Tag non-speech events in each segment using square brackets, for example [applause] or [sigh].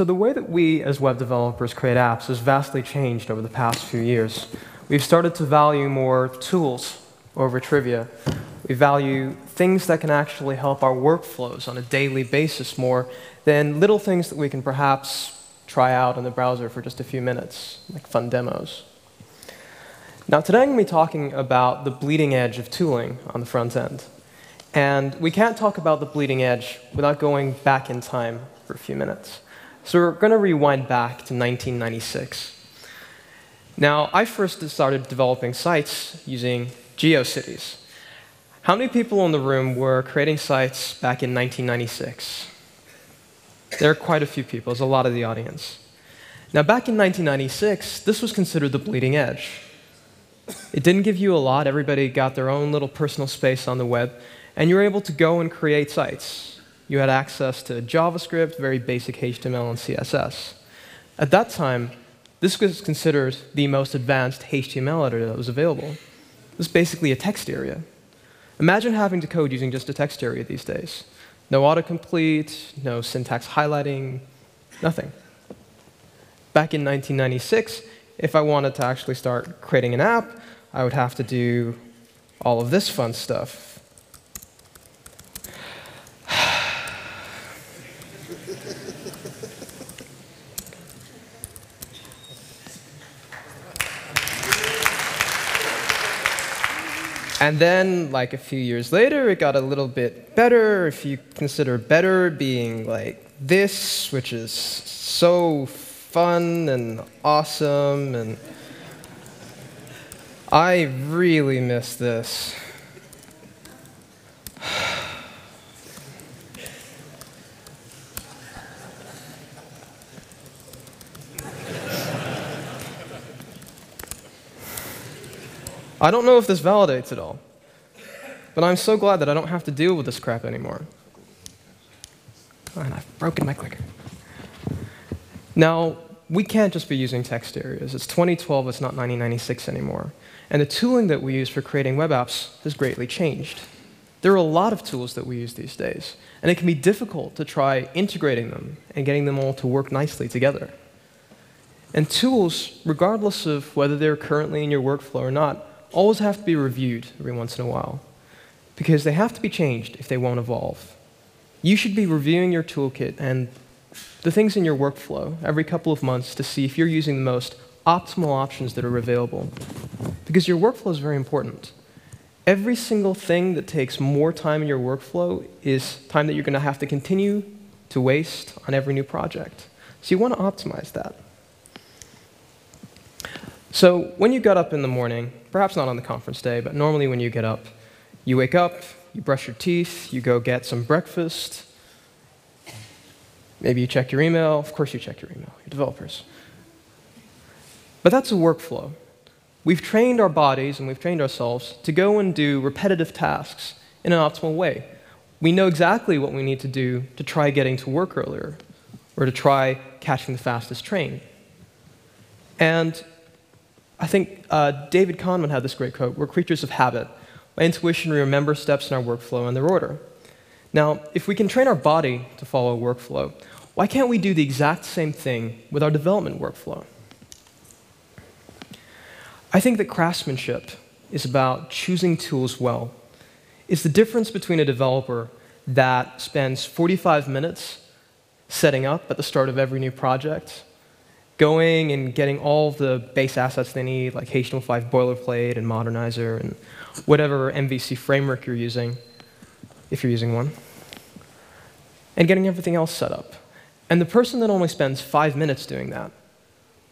so the way that we as web developers create apps has vastly changed over the past few years. We've started to value more tools over trivia. We value things that can actually help our workflows on a daily basis more than little things that we can perhaps try out in the browser for just a few minutes, like fun demos. Now, today I'm going to be talking about the bleeding edge of tooling on the front end. And we can't talk about the bleeding edge without going back in time for a few minutes. So we're going to rewind back to 1996. Now, I first started developing sites using GeoCities. How many people in the room were creating sites back in 1996? There are quite a few people, there's a lot of the audience. Now, back in 1996, this was considered the bleeding edge. It didn't give you a lot, everybody got their own little personal space on the web, and you were able to go and create sites. You had access to JavaScript, very basic HTML and CSS. At that time, this was considered the most advanced HTML editor that was available. It was basically a text area. Imagine having to code using just a text area these days. No autocomplete, no syntax highlighting, nothing. Back in 1996, if I wanted to actually start creating an app, I would have to do all of this fun stuff. And then, like a few years later, it got a little bit better. If you consider better being like this, which is so fun and awesome, and I really miss this. I don't know if this validates at all, but I'm so glad that I don't have to deal with this crap anymore. And I've broken my clicker. Now, we can't just be using text areas. It's 2012, it's not 1996 anymore. And the tooling that we use for creating web apps has greatly changed. There are a lot of tools that we use these days, and it can be difficult to try integrating them and getting them all to work nicely together. And tools, regardless of whether they're currently in your workflow or not, always have to be reviewed every once in a while because they have to be changed if they won't evolve. You should be reviewing your toolkit and the things in your workflow every couple of months to see if you're using the most optimal options that are available. Because your workflow is very important. Every single thing that takes more time in your workflow is time that you're going to have to continue to waste on every new project. So you want to optimize that. So when you got up in the morning, perhaps not on the conference day, but normally when you get up, you wake up, you brush your teeth, you go get some breakfast, maybe you check your email. Of course, you check your email, you're developers. But that's a workflow. We've trained our bodies and we've trained ourselves to go and do repetitive tasks in an optimal way. We know exactly what we need to do to try getting to work earlier or to try catching the fastest train. And I think uh, David Kahneman had this great quote We're creatures of habit. By intuition, we remember steps in our workflow and their order. Now, if we can train our body to follow a workflow, why can't we do the exact same thing with our development workflow? I think that craftsmanship is about choosing tools well. It's the difference between a developer that spends 45 minutes setting up at the start of every new project going and getting all the base assets they need, like HTML5 boilerplate and Modernizr and whatever MVC framework you're using, if you're using one, and getting everything else set up. And the person that only spends five minutes doing that,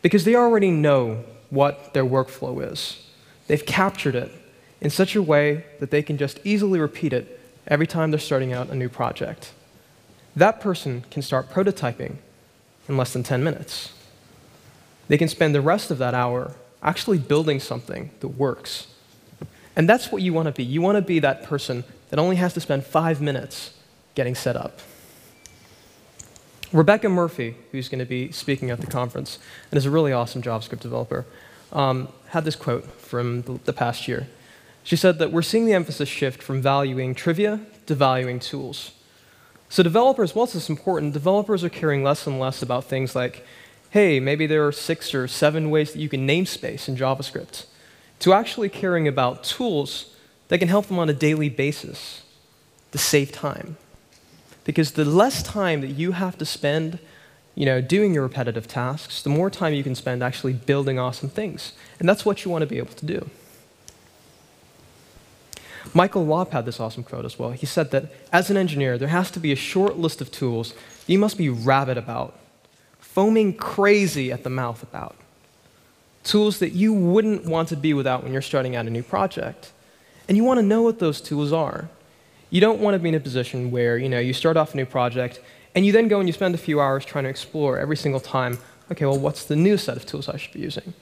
because they already know what their workflow is, they've captured it in such a way that they can just easily repeat it every time they're starting out a new project. That person can start prototyping in less than 10 minutes. They can spend the rest of that hour actually building something that works. And that's what you want to be. You want to be that person that only has to spend five minutes getting set up. Rebecca Murphey, who's going to be speaking at the conference and is a really awesome JavaScript developer, um, had this quote from the, past year. She said that we're seeing the emphasis shift from valuing trivia to valuing tools. So developers, whilst it's important, developers are caring less and less about things like, hey, maybe there are six or seven ways that you can namespace in JavaScript, to actually caring about tools that can help them on a daily basis to save time. Because the less time that you have to spend you know, doing your repetitive tasks, the more time you can spend actually building awesome things. And that's what you want to be able to do. Michael Lopp had this awesome quote as well. He said that as an engineer, there has to be a short list of tools you must be rabid about, foaming crazy at the mouth about. Tools that you wouldn't want to be without when you're starting out a new project. And you want to know what those tools are. You don't want to be in a position where, you know, you start off a new project and you then go and you spend a few hours trying to explore every single time, okay, well, what's the new set of tools I should be using?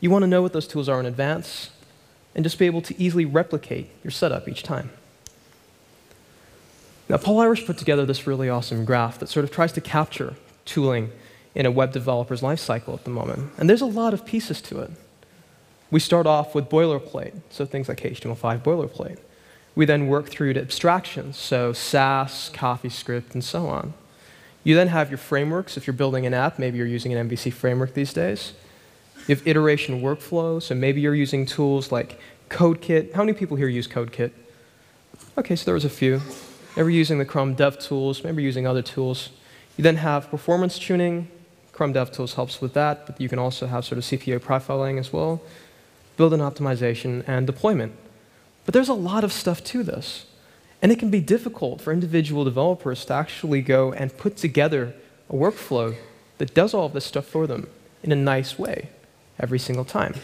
You want to know what those tools are in advance and just be able to easily replicate your setup each time. Now, Paul Irish put together this really awesome graph that sort of tries to capture tooling in a web developer's lifecycle at the moment. And there's a lot of pieces to it. We start off with boilerplate, so things like HTML5 boilerplate. We then work through to abstractions, so Sass, CoffeeScript, and so on. You then have your frameworks. If you're building an app, maybe you're using an MVC framework these days. You have iteration workflow, so maybe you're using tools like CodeKit. How many people here use CodeKit? Okay, so there was a few. Maybe using the Chrome DevTools, maybe using other tools. You then have performance tuning. Chrome DevTools helps with that, but you can also have sort of CPU profiling as well, build-in optimization, and deployment. But there's a lot of stuff to this. And it can be difficult for individual developers to actually go and put together a workflow that does all of this stuff for them in a nice way every single time.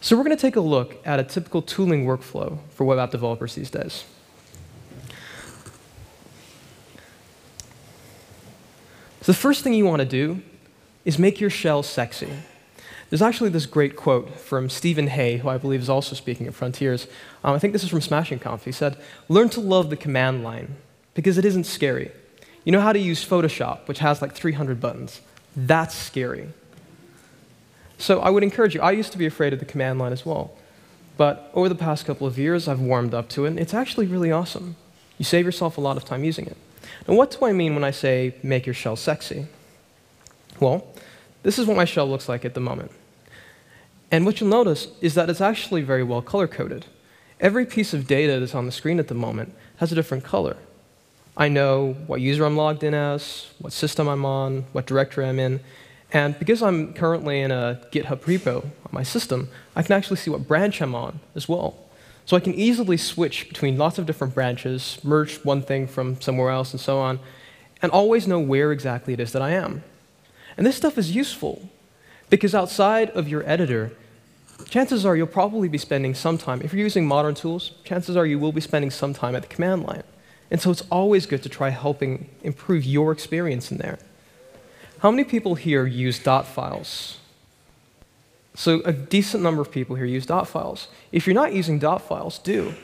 So we're going to take a look at a typical tooling workflow for web app developers these days. So the first thing you want to do is make your shell sexy. There's actually this great quote from Stephen Hay, who I believe is also speaking at Frontiers. Um, I think this is from Smashing Conf. He said, Learn to love the command line because it isn't scary. You know how to use Photoshop, which has like 300 buttons. That's scary. So I would encourage you. I used to be afraid of the command line as well. But over the past couple of years, I've warmed up to it, and it's actually really awesome. You save yourself a lot of time using it. And what do I mean when I say make your shell sexy? Well, this is what my shell looks like at the moment. And what you'll notice is that it's actually very well color coded. Every piece of data that's on the screen at the moment has a different color. I know what user I'm logged in as, what system I'm on, what directory I'm in, and because I'm currently in a GitHub repo on my system, I can actually see what branch I'm on as well. So I can easily switch between lots of different branches, merge one thing from somewhere else, and so on, and always know where exactly it is that I am. And this stuff is useful because outside of your editor, chances are you'll probably be spending some time, if you're using modern tools, chances are you will be spending some time at the command line. And so it's always good to try helping improve your experience in there. How many people here use dot files? So a decent number of people here use dot files. If you're not using dot files, do.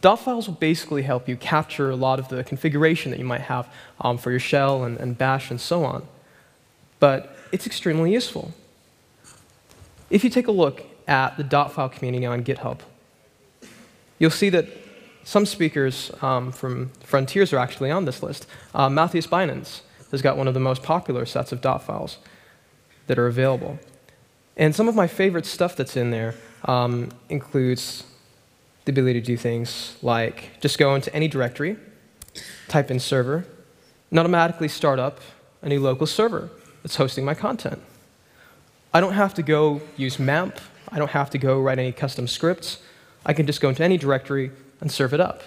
Dot files will basically help you capture a lot of the configuration that you might have um, for your shell and, and bash and so on. But it's extremely useful. If you take a look at the dot file community on GitHub, you'll see that some speakers um, from Frontiers are actually on this list. Uh, Mathias Bynens has got one of the most popular sets of dot files that are available. And some of my favorite stuff that's in there um, includes the ability to do things like just go into any directory, type in server, and automatically start up a new local server that's hosting my content. I don't have to go use MAMP. I don't have to go write any custom scripts. I can just go into any directory and serve it up.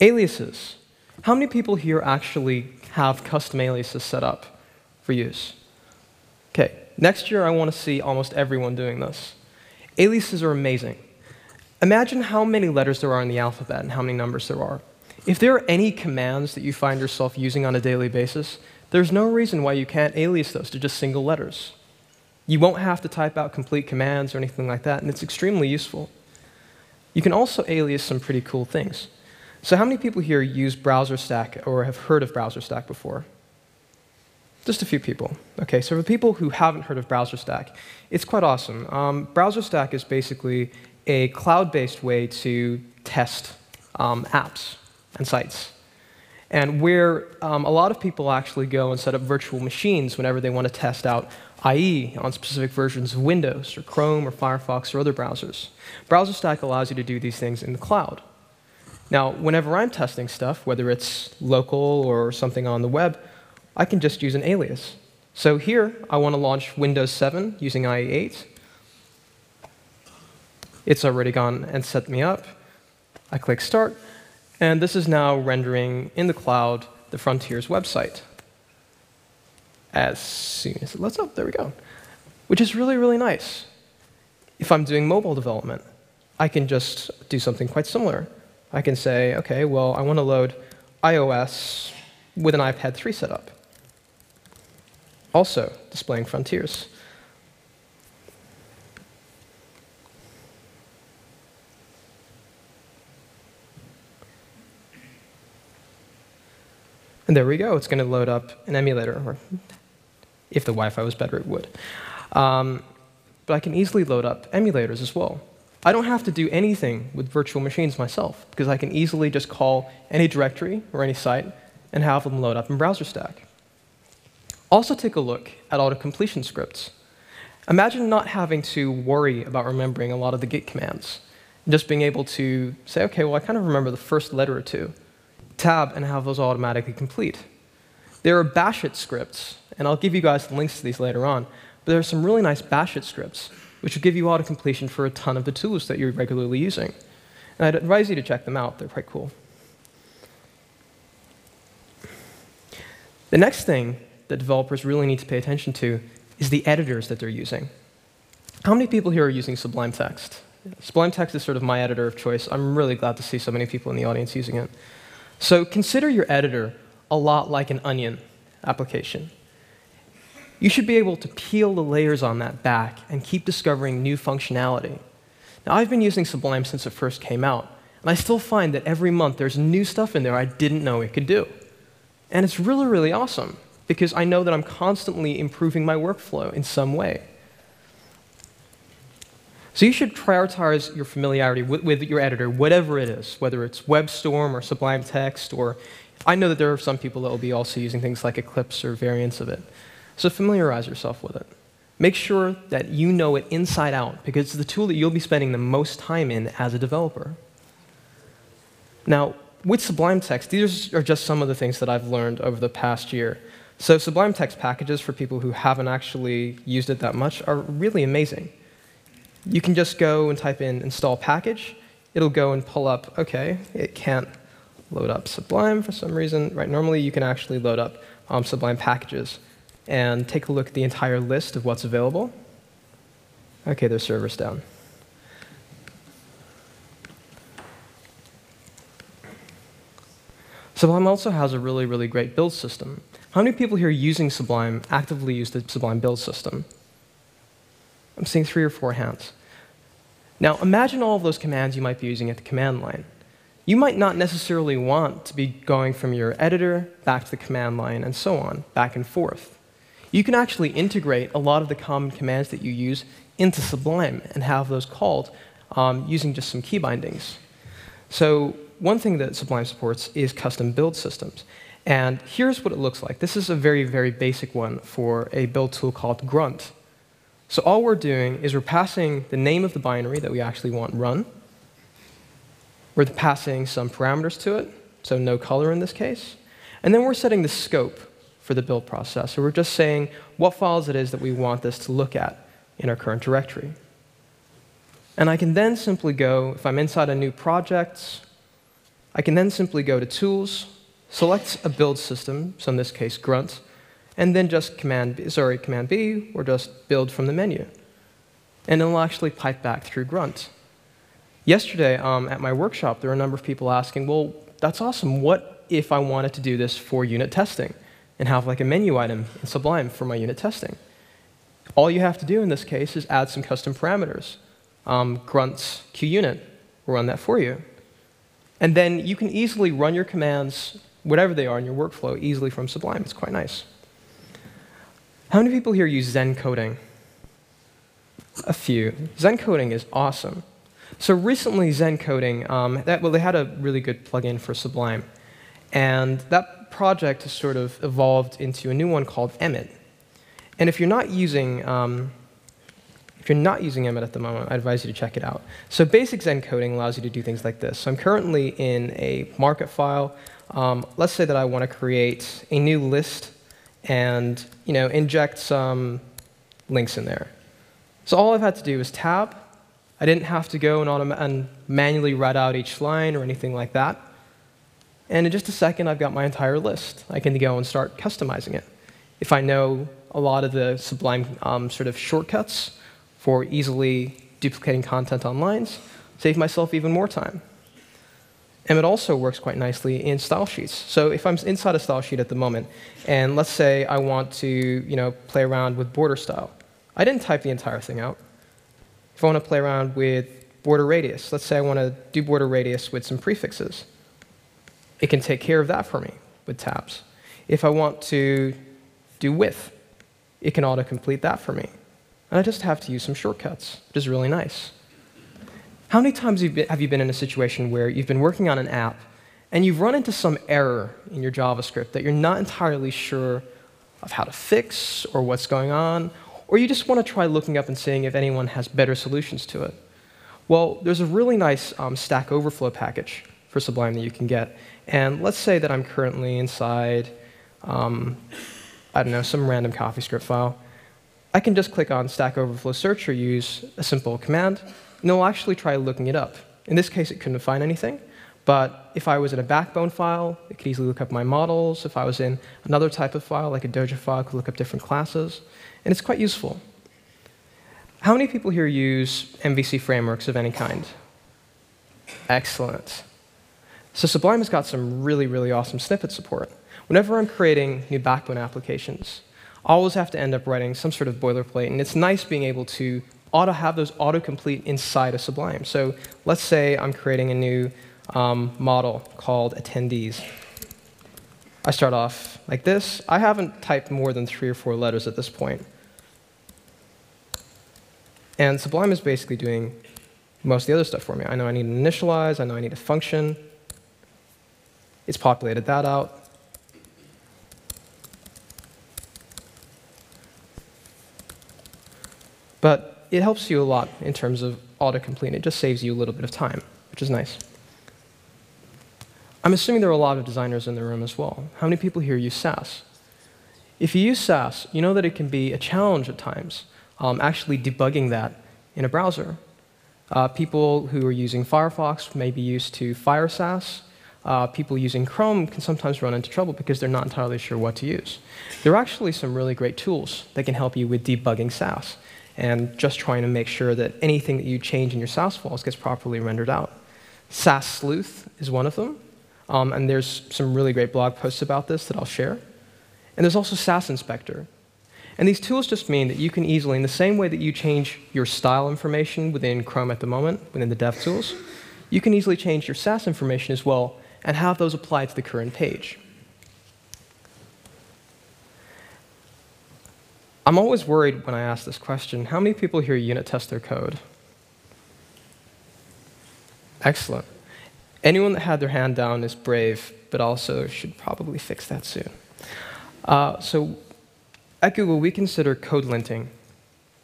Aliases. How many people here actually have custom aliases set up for use? Okay, next year I want to see almost everyone doing this. Aliases are amazing. Imagine how many letters there are in the alphabet and how many numbers there are. If there are any commands that you find yourself using on a daily basis, there's no reason why you can't alias those to just single letters. You won't have to type out complete commands or anything like that, and it's extremely useful. You can also alias some pretty cool things. So how many people here use BrowserStack or have heard of BrowserStack before? Just a few people. Okay, so for people who haven't heard of BrowserStack, it's quite awesome. Um, BrowserStack is basically a cloud-based way to test um, apps and sites. And where um, a lot of people actually go and set up virtual machines whenever they want to test out IE on specific versions of Windows or Chrome or Firefox or other browsers. BrowserStack allows you to do these things in the cloud. Now, whenever I'm testing stuff, whether it's local or something on the web, I can just use an alias. So here, I want to launch Windows 7 using IE8. It's already gone and set me up. I click Start, and this is now rendering in the cloud the Frontiers website. As soon as it lets up, there we go. Which is really, really nice. If I'm doing mobile development, I can just do something quite similar. I can say, okay, well, I want to load iOS with an iPad 3 setup. Also displaying Frontiers. And there we go. It's going to load up an emulator, or if the Wi-Fi was better, it would. Um, but I can easily load up emulators as well. I don't have to do anything with virtual machines myself, because I can easily just call any directory or any site and have them load up in BrowserStack. Also take a look at auto-completion scripts. Imagine not having to worry about remembering a lot of the git commands, just being able to say, okay, well, I kind of remember the first letter or two, tab and have those automatically complete. There are bash it scripts, and I'll give you guys the links to these later on, but there are some really nice bash it scripts, which will give you auto-completion for a ton of the tools that you're regularly using. And I'd advise you to check them out. They're quite cool. The next thing that developers really need to pay attention to is the editors that they're using. How many people here are using Sublime Text? Sublime Text is sort of my editor of choice. I'm really glad to see so many people in the audience using it. So consider your editor a lot like an onion application. You should be able to peel the layers on that back and keep discovering new functionality. Now, I've been using Sublime since it first came out, and I still find that every month there's new stuff in there I didn't know it could do. And it's really, really awesome because I know that I'm constantly improving my workflow in some way. So you should prioritize your familiarity with, with, your editor, whatever it is, whether it's WebStorm or Sublime Text, or I know that there are some people that will be also using things like Eclipse or variants of it. So familiarize yourself with it. Make sure that you know it inside out, because it's the tool that you'll be spending the most time in as a developer. Now, with Sublime Text, these are just some of the things that I've learned over the past year. So Sublime Text packages, for people who haven't actually used it that much, are really amazing you can just go and type in install package. It'll go and pull up, okay, it can't load up Sublime for some reason. Right, normally you can actually load up um, Sublime packages and take a look at the entire list of what's available. Okay, their server's down. Sublime also has a really, really great build system. How many people here using Sublime actively use the Sublime build system? I'm seeing three or four hands. Now, imagine all of those commands you might be using at the command line. You might not necessarily want to be going from your editor back to the command line and so on, back and forth. You can actually integrate a lot of the common commands that you use into Sublime and have those called um, using just some key bindings. So one thing that Sublime supports is custom build systems. And here's what it looks like. This is a very, very basic one for a build tool called Grunt. So all we're doing is we're passing the name of the binary that we actually want run. We're passing some parameters to it, so no color in this case. And then we're setting the scope for the build process. So we're just saying what files it is that we want this to look at in our current directory. And I can then simply go, if I'm inside a new project, I can then simply go to Tools, select a build system, so in this case Grunt, and then just command B, sorry, command B, or just build from the menu. And it'll actually pipe back through Grunt. Yesterday um, at my workshop, there were a number of people asking, well, that's awesome. What if I wanted to do this for unit testing and have like a menu item in Sublime for my unit testing? All you have to do in this case is add some custom parameters. Um, Grunt's QUnit will run that for you. And then you can easily run your commands, whatever they are in your workflow, easily from Sublime. It's quite nice. How many people here use Zen coding? A few. Zen coding is awesome. So recently, Zen Coding, um, that, well, they had a really good plugin for Sublime. And that project has sort of evolved into a new one called Emmet. And if you're not using, um, if you're not using Emmet at the moment, I advise you to check it out. So basic Zen coding allows you to do things like this. So I'm currently in a markup file. Um, let's say that I want to create a new list and you know, inject some links in there. So all I've had to do is tab. I didn't have to go and, and manually write out each line or anything like that. And in just a second, I've got my entire list. I can go and start customizing it. If I know a lot of the Sublime um, sort of shortcuts for easily duplicating content on lines, save myself even more time. And it also works quite nicely in style sheets. So if I'm inside a style sheet at the moment, and let's say I want to you know, play around with border style, I didn't type the entire thing out. If I want to play around with border radius, let's say I want to do border radius with some prefixes, it can take care of that for me with tabs. If I want to do width, it can auto-complete that for me. And I just have to use some shortcuts, which is really nice. How many times have you been in a situation where you've been working on an app and you've run into some error in your JavaScript that you're not entirely sure of how to fix or what's going on, or you just want to try looking up and seeing if anyone has better solutions to it? Well, there's a really nice um, Stack Overflow package for Sublime that you can get. And let's say that I'm currently inside, um, I don't know, some random CoffeeScript file. I can just click on Stack Overflow Search or use a simple command, and it'll actually try looking it up. In this case, it couldn't find anything. But if I was in a backbone file, it could easily look up my models. If I was in another type of file, like a Dojo file, it could look up different classes. And it's quite useful. How many people here use MVC frameworks of any kind? Excellent. So Sublime has got some really, really awesome snippet support. Whenever I'm creating new backbone applications, I always have to end up writing some sort of boilerplate, and it's nice being able to auto have those autocomplete inside of Sublime. So let's say I'm creating a new um, model called attendees. I start off like this. I haven't typed more than three or four letters at this point. And Sublime is basically doing most of the other stuff for me. I know I need to initialize, I know I need a function, it's populated that out. But it helps you a lot in terms of autocomplete. It just saves you a little bit of time, which is nice. I'm assuming there are a lot of designers in the room as well. How many people here use Sass? If you use Sass, you know that it can be a challenge at times, um, actually debugging that in a browser. Uh, people who are using Firefox may be used to Fire Sass, uh, people using Chrome can sometimes run into trouble because they're not entirely sure what to use. There are actually some really great tools that can help you with debugging Sass and just trying to make sure that anything that you change in your Sass files gets properly rendered out. Sass Sleuth is one of them, um, and there's some really great blog posts about this that I'll share. And there's also Sass Inspector. And these tools just mean that you can easily, in the same way that you change your style information within Chrome at the moment, within the DevTools, you can easily change your Sass information as well and have those apply to the current page. I'm always worried when I ask this question, how many people here unit test their code? Excellent. Anyone that had their hand down is brave, but also should probably fix that soon. Uh, so at Google, we consider code linting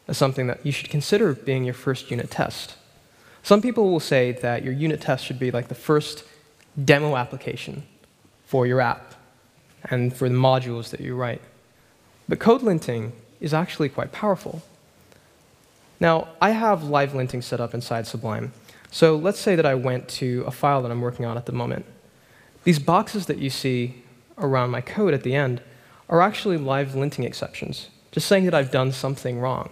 as something that you should consider being your first unit test. Some people will say that your unit test should be like the first demo application for your app and for the modules that you write. But code linting is actually quite powerful. Now, I have live linting set up inside Sublime. So let's say that I went to a file that I'm working on at the moment. These boxes that you see around my code at the end are actually live linting exceptions, just saying that I've done something wrong.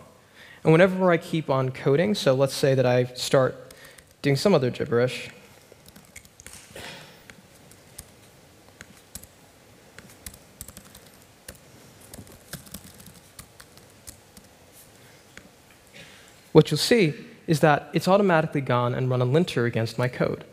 And whenever I keep on coding, so let's say that I start doing some other gibberish, what you'll see is that it's automatically gone and run a linter against my code.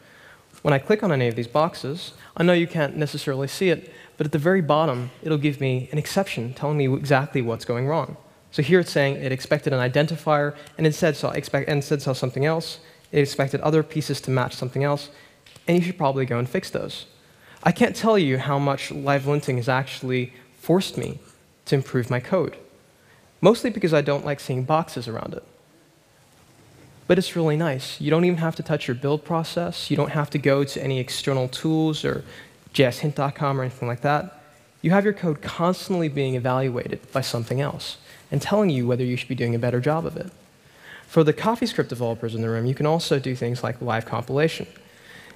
When I click on any of these boxes, I know you can't necessarily see it, but at the very bottom, it'll give me an exception telling me exactly what's going wrong. So here it's saying it expected an identifier and instead saw, expect, instead saw something else, It expected other pieces to match something else, and you should probably go and fix those. I can't tell you how much live linting has actually forced me to improve my code, mostly because I don't like seeing boxes around it. But it's really nice. You don't even have to touch your build process. You don't have to go to any external tools or jshint.com or anything like that. You have your code constantly being evaluated by something else and telling you whether you should be doing a better job of it. For the CoffeeScript developers in the room, you can also do things like live compilation.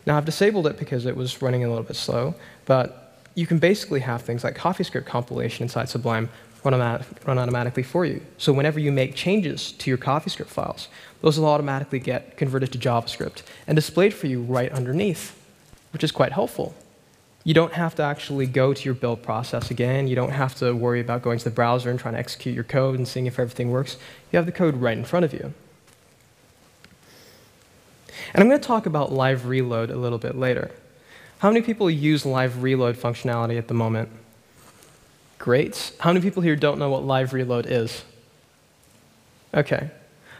Now, I've disabled it because it was running a little bit slow, but you can basically have things like CoffeeScript compilation inside Sublime run, run automatically for you. So whenever you make changes to your CoffeeScript files, those will automatically get converted to JavaScript and displayed for you right underneath, which is quite helpful. You don't have to actually go to your build process again. You don't have to worry about going to the browser and trying to execute your code and seeing if everything works. You have the code right in front of you. And I'm going to talk about live reload a little bit later. How many people use live reload functionality at the moment? Great. How many people here don't know what live reload is? Okay.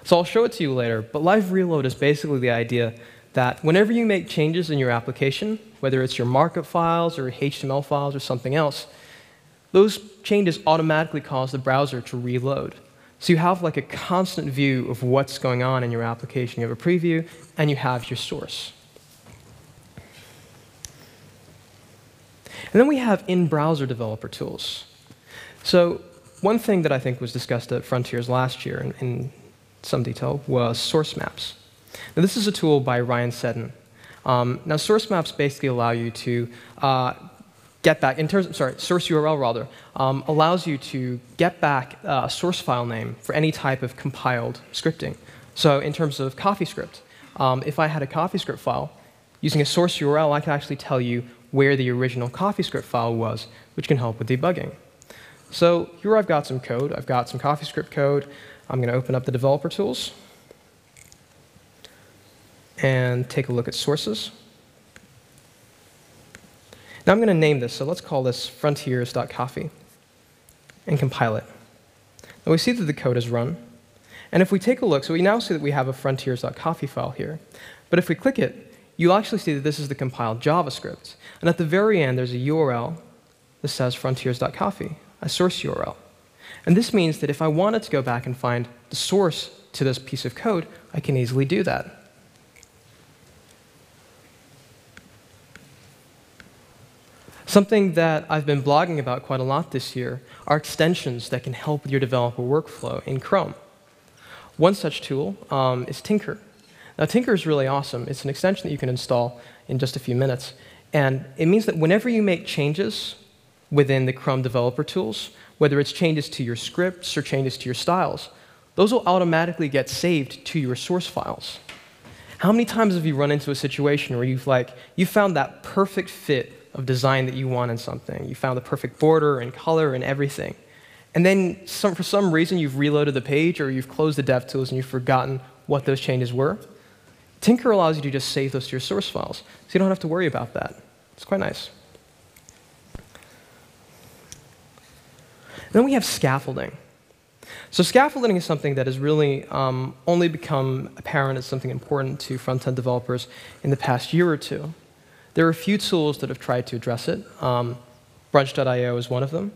So I'll show it to you later, but live reload is basically the idea that whenever you make changes in your application, whether it's your markup files or HTML files or something else, those changes automatically cause the browser to reload. So you have like a constant view of what's going on in your application. You have a preview, and you have your source. And then we have in-browser developer tools. So one thing that I think was discussed at Frontiers last year in, in some detail was source maps. Now, this is a tool by Ryan Seddon. Um, now, source maps basically allow you to uh, get back, in terms, of, sorry, source URL rather, um, allows you to get back a source file name for any type of compiled scripting. So in terms of CoffeeScript, um, if I had a CoffeeScript file, using a source URL, I could actually tell you where the original CoffeeScript file was, which can help with debugging. So here I've got some code. I've got some CoffeeScript code. I'm going to open up the developer tools and take a look at sources. Now I'm going to name this, so let's call this frontiers.coffee and compile it. Now we see that the code is run. And if we take a look, so we now see that we have a frontiers.coffee file here. But if we click it, you'll actually see that this is the compiled JavaScript. And at the very end, there's a URL that says frontiers.coffee, a source URL. And this means that if I wanted to go back and find the source to this piece of code, I can easily do that. Something that I've been blogging about quite a lot this year are extensions that can help with your developer workflow in Chrome. One such tool um, is Tincr. Now, Tincr is really awesome. It's an extension that you can install in just a few minutes. And it means that whenever you make changes within the Chrome developer tools, whether it's changes to your scripts or changes to your styles, those will automatically get saved to your source files. How many times have you run into a situation where you've like you found that perfect fit of design that you want in something. You found the perfect border and color and everything. And then some, for some reason you've reloaded the page or you've closed the DevTools and you've forgotten what those changes were. Tincr allows you to just save those to your source files, so you don't have to worry about that. It's quite nice. Then we have scaffolding. So scaffolding is something that has really um, only become apparent as something important to front-end developers in the past year or two. There are a few tools that have tried to address it. Um, Brunch.io is one of them.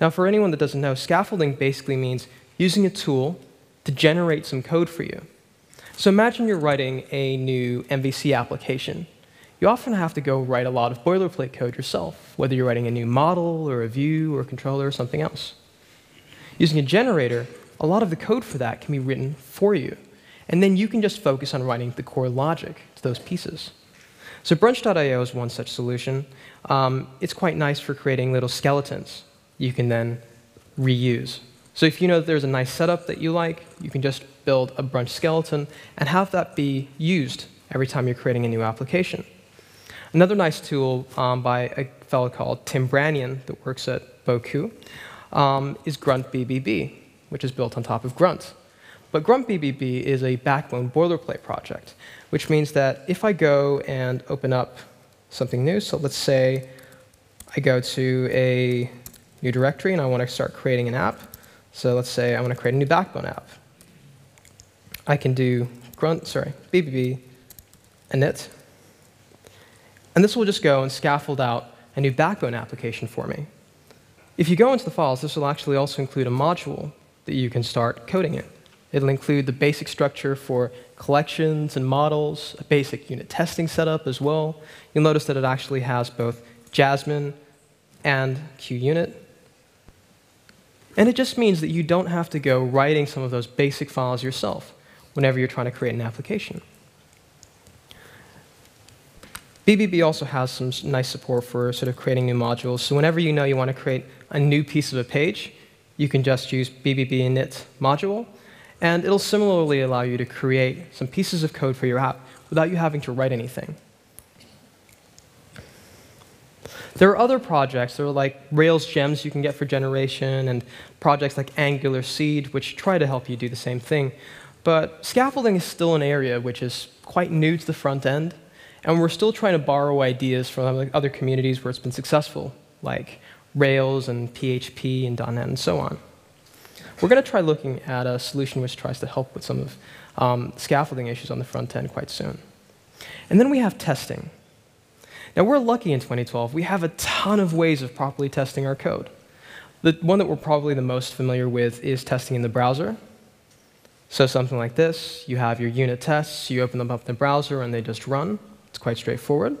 Now, for anyone that doesn't know, scaffolding basically means using a tool to generate some code for you. So imagine you're writing a new MVC application. You often have to go write a lot of boilerplate code yourself, whether you're writing a new model or a view or a controller or something else. Using a generator, a lot of the code for that can be written for you. And then you can just focus on writing the core logic to those pieces. So Brunch.io is one such solution. Um, it's quite nice for creating little skeletons you can then reuse. So if you know that there's a nice setup that you like, you can just build a brunch skeleton and have that be used every time you're creating a new application. Another nice tool um, by a fellow called Tim Branyen that works at Bocoup um, is Grunt BBB, which is built on top of Grunt. But Grunt BBB is a backbone boilerplate project which means that if I go and open up something new, so let's say I go to a new directory and I want to start creating an app. So let's say I want to create a new Backbone app. I can do grunt, sorry, BBB init. And this will just go and scaffold out a new backbone application for me. If you go into the files, this will actually also include a module that you can start coding in. It'll include the basic structure for collections and models, a basic unit testing setup as well. You'll notice that it actually has both Jasmine and QUnit. And it just means that you don't have to go writing some of those basic files yourself whenever you're trying to create an application. BBB also has some nice support for sort of creating new modules. So whenever you know you want to create a new piece of a page, you can just use BBB init module, and it'll similarly allow you to create some pieces of code for your app without you having to write anything. There are other projects, there are like Rails gems you can get for generation, and projects like Angular Seed, which try to help you do the same thing. But scaffolding is still an area which is quite new to the front end, and we're still trying to borrow ideas from other communities where it's been successful, like Rails and PHP and .NET and so on. We're going to try looking at a solution which tries to help with some of um, scaffolding issues on the front end quite soon. And then we have testing. Now, we're lucky in 2012. We have a ton of ways of properly testing our code. The one that we're probably the most familiar with is testing in the browser. So something like this, you have your unit tests, you open them up in the browser, and they just run. Quite straightforward.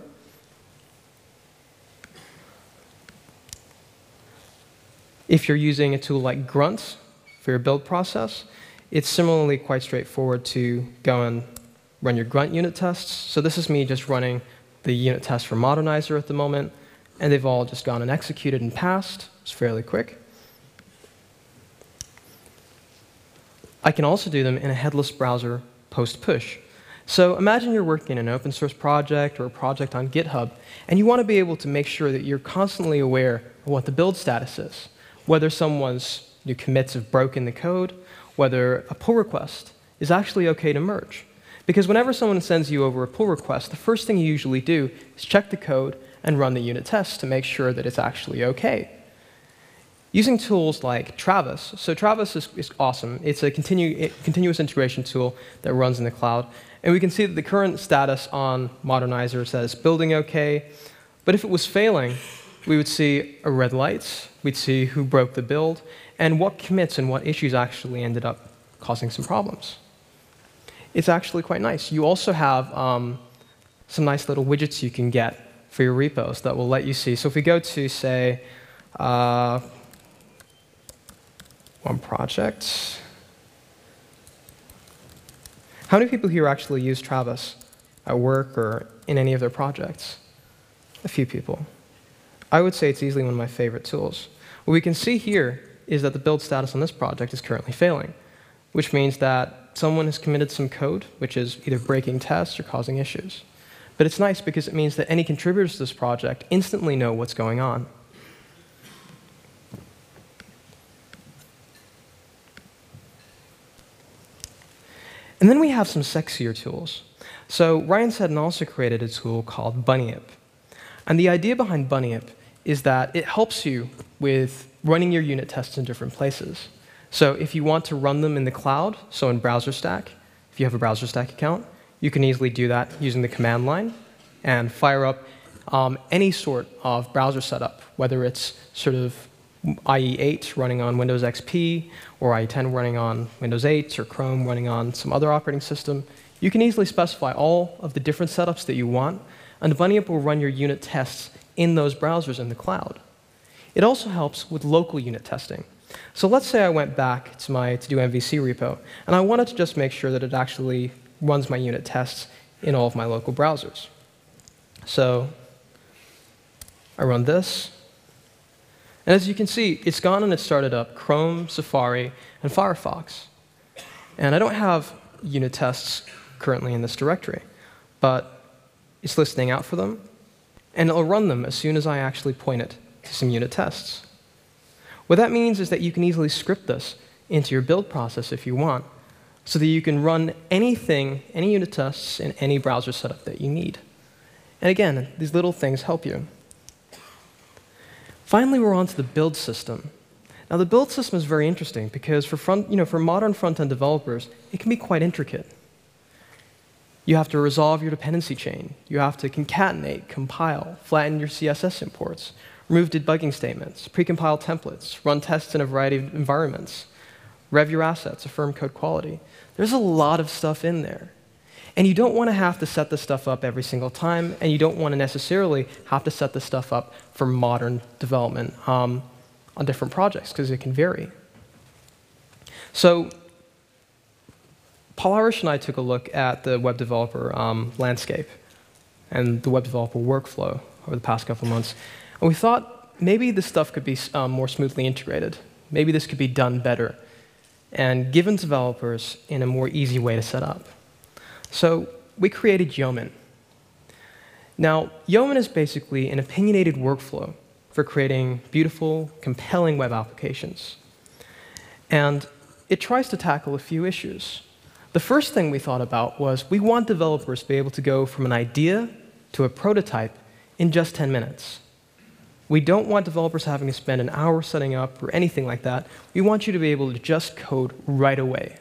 If you're using a tool like Grunt, for your build process, it's similarly quite straightforward to go and run your grunt unit tests. So this is me just running the unit test for Modernizr at the moment, and they've all just gone and executed and passed. It's fairly quick. I can also do them in a headless browser post-push. So imagine you're working in an open source project or a project on GitHub, and you want to be able to make sure that you're constantly aware of what the build status is, whether someone's new commits have broken the code, whether a pull request is actually okay to merge. Because whenever someone sends you over a pull request, the first thing you usually do is check the code and run the unit test to make sure that it's actually okay. Using tools like Travis, so Travis is, is awesome. It's a continu continuous integration tool that runs in the cloud. And we can see that the current status on Modernizr says building okay. But if it was failing, we would see a red light, we'd see who broke the build, and what commits and what issues actually ended up causing some problems. It's actually quite nice. You also have um, some nice little widgets you can get for your repos that will let you see. So if we go to, say, uh, one project, how many people here actually use Travis at work or in any of their projects? A few people. I would say it's easily one of my favorite tools. What we can see here is that the build status on this project is currently failing, which means that someone has committed some code which is either breaking tests or causing issues. But it's nice because it means that any contributors to this project instantly know what's going on. And then we have some sexier tools. So Ryan Seddon also created a tool called Bunyip. And the idea behind Bunyip is that it helps you with running your unit tests in different places. So if you want to run them in the cloud, so in BrowserStack, if you have a BrowserStack account, you can easily do that using the command line and fire up um, any sort of browser setup, whether it's sort of IE8 running on Windows XP, or IE10 running on Windows 8, or Chrome running on some other operating system. You can easily specify all of the different setups that you want, and Bunyip will run your unit tests in those browsers in the cloud. It also helps with local unit testing. So let's say I went back to my to do MVC repo, and I wanted to just make sure that it actually runs my unit tests in all of my local browsers. So I run this, and as you can see, it's gone and it started up Chrome, Safari, and Firefox. And I don't have unit tests currently in this directory, but it's listening out for them, and it'll run them as soon as I actually point it to some unit tests. What that means is that you can easily script this into your build process if you want, so that you can run anything, any unit tests in any browser setup that you need. And again, these little things help you. Finally, we're on to the build system. Now, the build system is very interesting because for, front, you know, for modern front-end developers, it can be quite intricate. You have to resolve your dependency chain. You have to concatenate, compile, flatten your CSS imports, remove debugging statements, precompile templates, run tests in a variety of environments, rev your assets, affirm code quality. There's a lot of stuff in there. And you don't want to have to set this stuff up every single time, and you don't want to necessarily have to set this stuff up for modern development um, on different projects, because it can vary. So Paul Irish and I took a look at the web developer um, landscape and the web developer workflow over the past couple months. And we thought maybe this stuff could be um, more smoothly integrated. Maybe this could be done better and given developers in a more easy way to set up. So we created Yeoman. Now, Yeoman is basically an opinionated workflow for creating beautiful, compelling web applications. And it tries to tackle a few issues. The first thing we thought about was we want developers to be able to go from an idea to a prototype in just 10 minutes. We don't want developers having to spend an hour setting up or anything like that. We want you to be able to just code right away.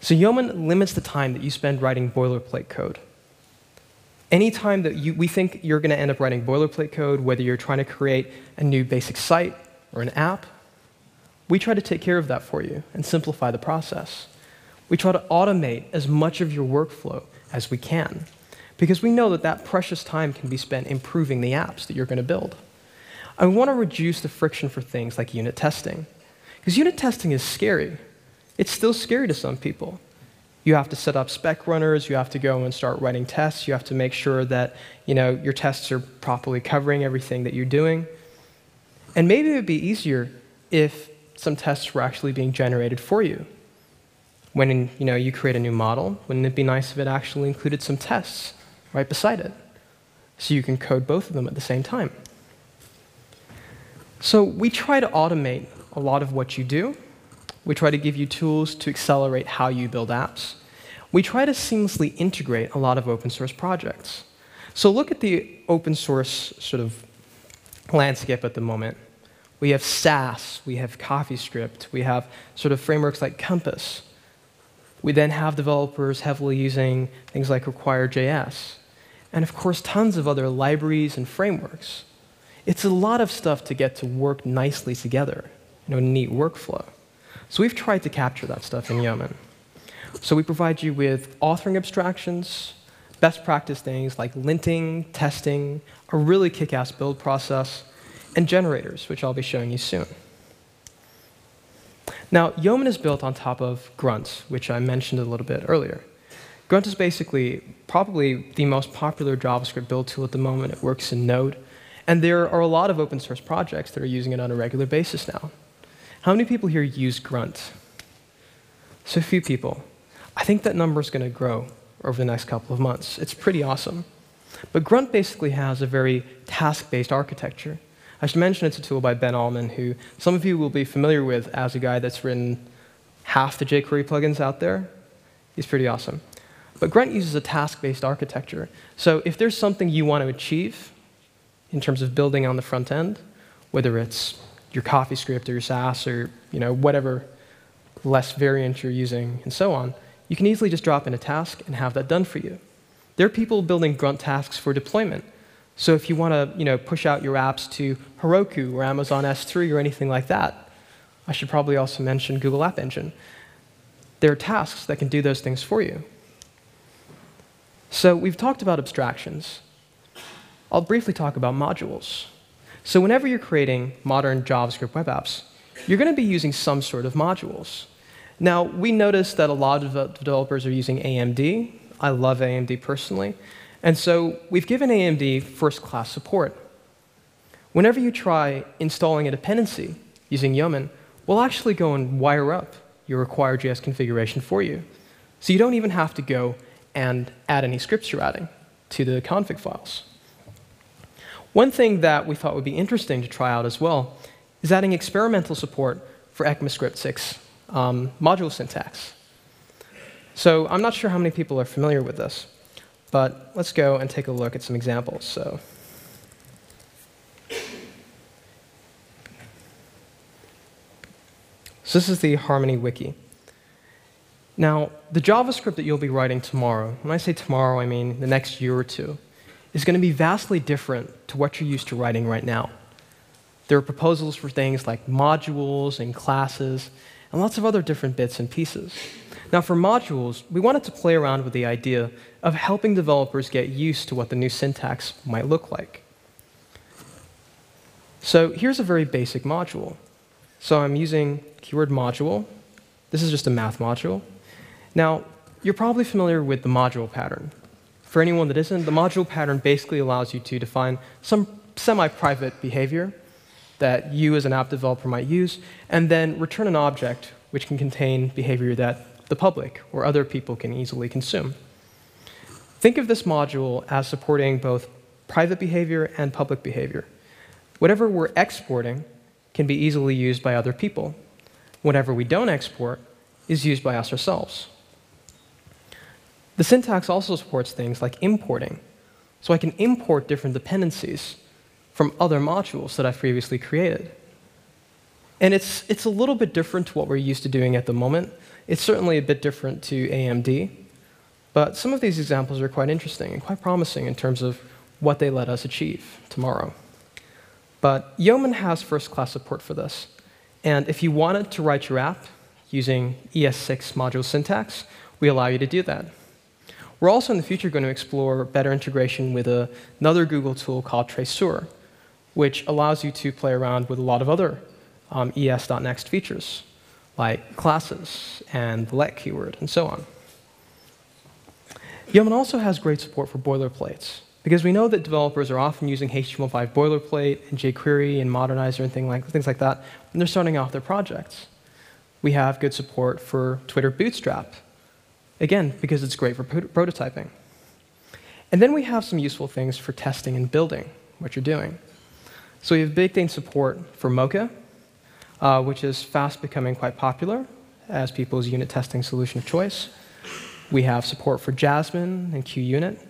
So Yeoman limits the time that you spend writing boilerplate code. Anytime that you, we think you're going to end up writing boilerplate code, whether you're trying to create a new basic site or an app, we try to take care of that for you and simplify the process. We try to automate as much of your workflow as we can because we know that that precious time can be spent improving the apps that you're going to build. We want to reduce the friction for things like unit testing because unit testing is scary. It's still scary to some people. You have to set up spec runners, you have to go and start writing tests, you have to make sure that you know, your tests are properly covering everything that you're doing. And maybe it would be easier if some tests were actually being generated for you. When you, know, you create a new model, wouldn't it be nice if it actually included some tests right beside it? So you can code both of them at the same time. So we try to automate a lot of what you do, we try to give you tools to accelerate how you build apps. We try to seamlessly integrate a lot of open source projects. So look at the open source sort of landscape at the moment. We have Sass, we have CoffeeScript, we have sort of frameworks like Compass. We then have developers heavily using things like Require.js. And of course, tons of other libraries and frameworks. It's a lot of stuff to get to work nicely together in a neat workflow. So we've tried to capture that stuff in Yeoman. So we provide you with authoring abstractions, best practice things like linting, testing, a really kick-ass build process, and generators, which I'll be showing you soon. Now, Yeoman is built on top of Grunt, which I mentioned a little bit earlier. Grunt is basically probably the most popular JavaScript build tool at the moment. It works in Node. And there are a lot of open source projects that are using it on a regular basis now. How many people here use Grunt? So few people. I think that number is going to grow over the next couple of months. It's pretty awesome. But Grunt basically has a very task-based architecture. I should mention it's a tool by Ben Alman, who some of you will be familiar with as a guy that's written half the jQuery plugins out there. He's pretty awesome. But Grunt uses a task-based architecture. So if there's something you want to achieve in terms of building on the front end, whether it's your CoffeeScript or your Sass or you know, whatever less variant you're using and so on, you can easily just drop in a task and have that done for you. There are people building grunt tasks for deployment. So if you want to you know, push out your apps to Heroku or Amazon S3 or anything like that, I should probably also mention Google App Engine. There are tasks that can do those things for you. So we've talked about abstractions. I'll briefly talk about modules. So whenever you're creating modern JavaScript web apps, you're going to be using some sort of modules. Now, we noticed that a lot of developers are using AMD. I love AMD personally. And so we've given AMD first-class support. Whenever you try installing a dependency using Yeoman, we'll actually go and wire up your Require.js configuration for you. So you don't even have to go and add any scripts you're adding to the config files. One thing that we thought would be interesting to try out as well is adding experimental support for ECMAScript 6 um, module syntax. So I'm not sure how many people are familiar with this, but let's go and take a look at some examples. So. So this is the Harmony wiki. Now, the JavaScript that you'll be writing tomorrow, when I say tomorrow, I mean the next year or two, is going to be vastly different to what you're used to writing right now. There are proposals for things like modules and classes and lots of other different bits and pieces. Now, for modules, we wanted to play around with the idea of helping developers get used to what the new syntax might look like. So here's a very basic module. So I'm using keyword module. This is just a math module. Now, you're probably familiar with the module pattern. For anyone that isn't, the module pattern basically allows you to define some semi-private behavior that you as an app developer might use, and then return an object which can contain behavior that the public or other people can easily consume. Think of this module as supporting both private behavior and public behavior. Whatever we're exporting can be easily used by other people. Whatever we don't export is used by us ourselves. The syntax also supports things like importing. So I can import different dependencies from other modules that I've previously created. And it's, it's a little bit different to what we're used to doing at the moment. It's certainly a bit different to AMD, but some of these examples are quite interesting and quite promising in terms of what they let us achieve tomorrow. But Yeoman has first-class support for this. And if you wanted to write your app using ES6 module syntax, we allow you to do that. We're also in the future going to explore better integration with a, another Google tool called Traceur, which allows you to play around with a lot of other um, ES.next features, like classes and the let keyword, and so on. Yeoman also has great support for boilerplates, because we know that developers are often using HTML5 boilerplate and jQuery and Modernizr and thing like, things like that when they're starting off their projects. We have good support for Twitter Bootstrap, again, because it's great for prototyping. And then we have some useful things for testing and building what you're doing. So we have baked in support for Mocha, uh, which is fast becoming quite popular as people's unit testing solution of choice. We have support for Jasmine and QUnit.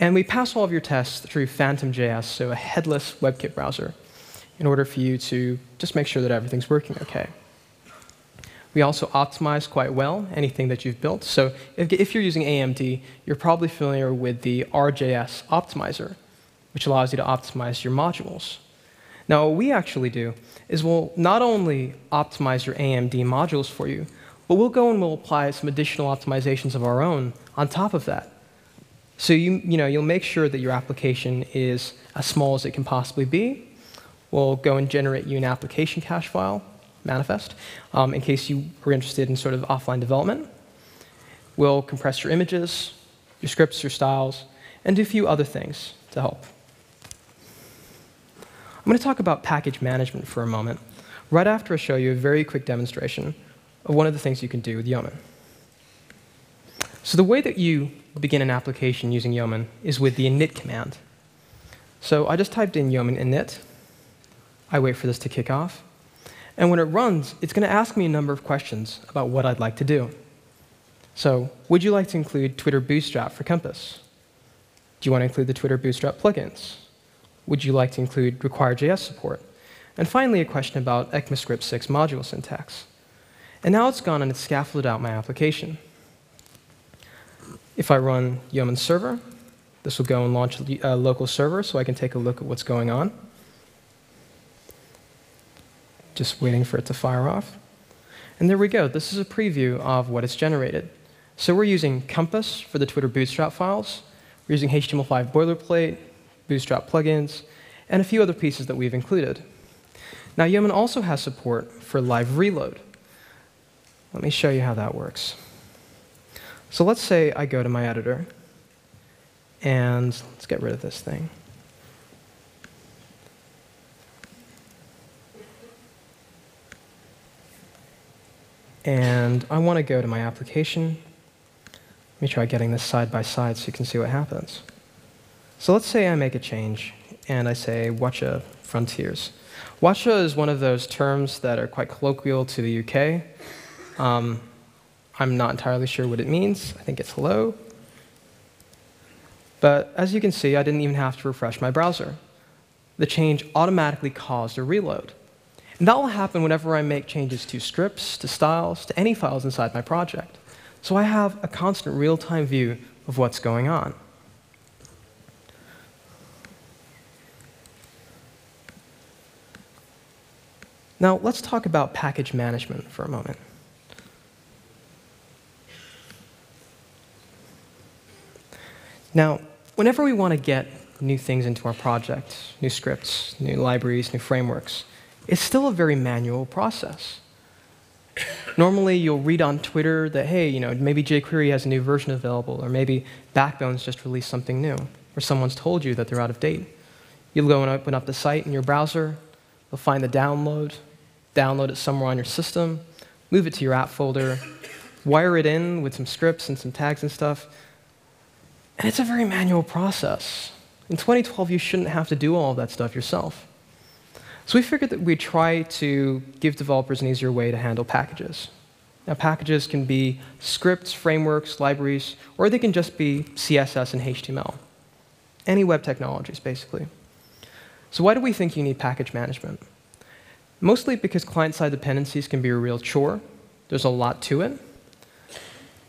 And we pass all of your tests through Phantom.js, so a headless WebKit browser, in order for you to just make sure that everything's working OK. We also optimize quite well anything that you've built. So if, if, you're using AMD, you're probably familiar with the r.js optimizer, which allows you to optimize your modules. Now, what we actually do is we'll not only optimize your AMD modules for you, but we'll go and we'll apply some additional optimizations of our own on top of that. So you, you know, you'll make sure that your application is as small as it can possibly be. We'll go and generate you an application cache file, manifest, um, in case you were interested in sort of offline development. We'll compress your images, your scripts, your styles, and do a few other things to help. I'm going to talk about package management for a moment, right after I show you a very quick demonstration of one of the things you can do with Yeoman. So the way that you begin an application using Yeoman is with the init command. So I just typed in Yeoman init. I wait for this to kick off. And when it runs, it's going to ask me a number of questions about what I'd like to do. So would you like to include Twitter Bootstrap for Compass? Do you want to include the Twitter Bootstrap plugins? would you like to include require.js support? And finally, a question about ECMAScript 6 module syntax. And now it's gone and it's scaffolded out my application. If I run Yeoman server, this will go and launch a local server so I can take a look at what's going on. Just waiting for it to fire off. And there we go. This is a preview of what it's generated. So we're using Compass for the Twitter Bootstrap files. We're using HTML5 boilerplate, Bootstrap plugins, and a few other pieces that we've included. Now, Yeoman also has support for live reload. Let me show you how that works. So let's say I go to my editor, and let's get rid of this thing. And I want to go to my application. Let me try getting this side by side so you can see what happens. So let's say I make a change and I say Wacha Fronteers. Wacha is one of those terms that are quite colloquial to the UK. Um, I'm not entirely sure what it means. I think it's hello. But as you can see, I didn't even have to refresh my browser. The change automatically caused a reload. And that will happen whenever I make changes to scripts, to styles, to any files inside my project. so I have a constant real-time view of what's going on. Now, let's talk about package management for a moment. Now, whenever we want to get new things into our project, new scripts, new libraries, new frameworks, it's still a very manual process. Normally, you'll read on Twitter that, hey, you know, maybe jQuery has a new version available, or maybe Backbone's just released something new, or someone's told you that they're out of date. You'll go and open up the site in your browser, you'll find the download, download it somewhere on your system, move it to your app folder, wire it in with some scripts and some tags and stuff. And it's a very manual process. In 2012, you shouldn't have to do all of that stuff yourself. So we figured that we'd try to give developers an easier way to handle packages. Now, packages can be scripts, frameworks, libraries, or they can just be CSS and HTML. Any web technologies, basically. So why do we think you need package management? Mostly because client-side dependencies can be a real chore. There's a lot to it.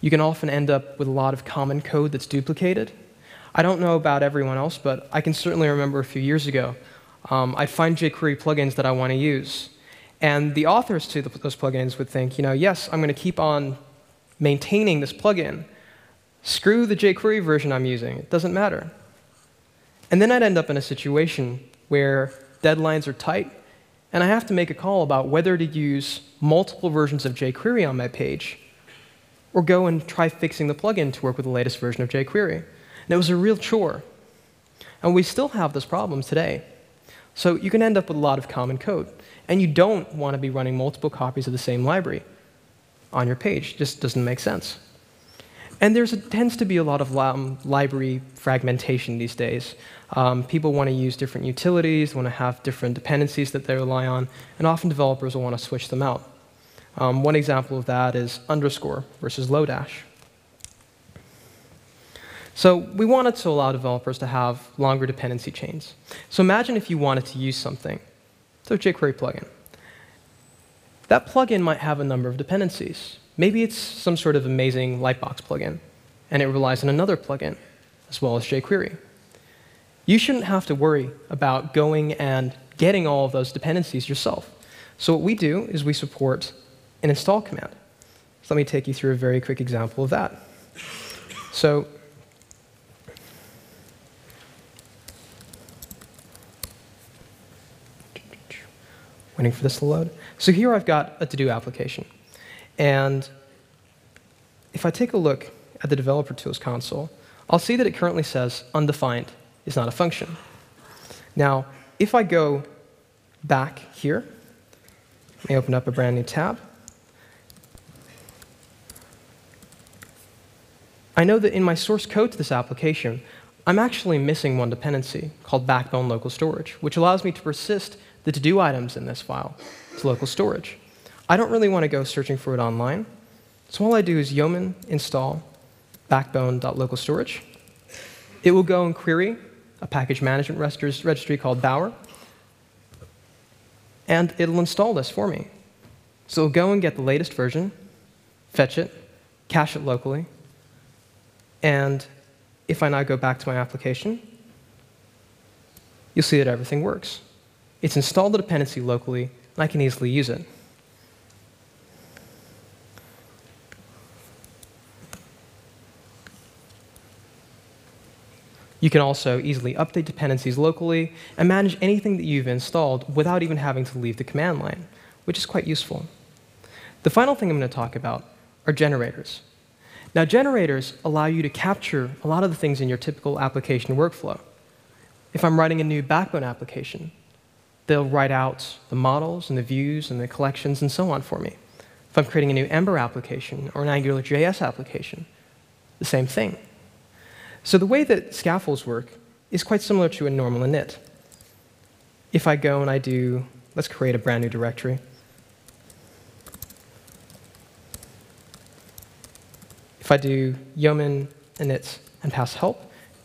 You can often end up with a lot of common code that's duplicated. I don't know about everyone else, but I can certainly remember a few years ago, um, I'd find jQuery plugins that I want to use. And the authors to the, those plugins would think, you know, yes, I'm going to keep on maintaining this plugin. Screw the jQuery version I'm using. It doesn't matter. And then I'd end up in a situation where deadlines are tight and I have to make a call about whether to use multiple versions of jQuery on my page or go and try fixing the plugin to work with the latest version of jQuery. And it was a real chore. And we still have this problem today. So you can end up with a lot of common code. And you don't want to be running multiple copies of the same library on your page. It just doesn't make sense. And there tends to be a lot of um, library fragmentation these days. Um, people want to use different utilities, want to have different dependencies that they rely on, and often developers will want to switch them out. Um, one example of that is underscore versus Lodash. So we wanted to allow developers to have longer dependency chains. So imagine if you wanted to use something, so jQuery plugin. That plugin might have a number of dependencies. Maybe it's some sort of amazing Lightbox plugin, and it relies on another plugin, as well as jQuery you shouldn't have to worry about going and getting all of those dependencies yourself. So what we do is we support an install command. So let me take you through a very quick example of that. So waiting for this to load. So here I've got a to-do application. And if I take a look at the developer tools console, I'll see that it currently says undefined is not a function. Now, if I go back here, me open up a brand new tab. I know that in my source code to this application, I'm actually missing one dependency called backbone local storage, which allows me to persist the to-do items in this file to local storage. I don't really want to go searching for it online, so all I do is yeoman install backbone.localstorage. It will go and query a package management registry called Bower, and it'll install this for me. So it'll go and get the latest version, fetch it, cache it locally, and if I now go back to my application, you'll see that everything works. It's installed the dependency locally, and I can easily use it. You can also easily update dependencies locally and manage anything that you've installed without even having to leave the command line, which is quite useful. The final thing I'm going to talk about are generators. Now, generators allow you to capture a lot of the things in your typical application workflow. If I'm writing a new Backbone application, they'll write out the models and the views and the collections and so on for me. If I'm creating a new Ember application or an AngularJS application, the same thing. So the way that scaffolds work is quite similar to a normal init. If I go and I do, let's create a brand new directory. If I do yeoman init and pass help,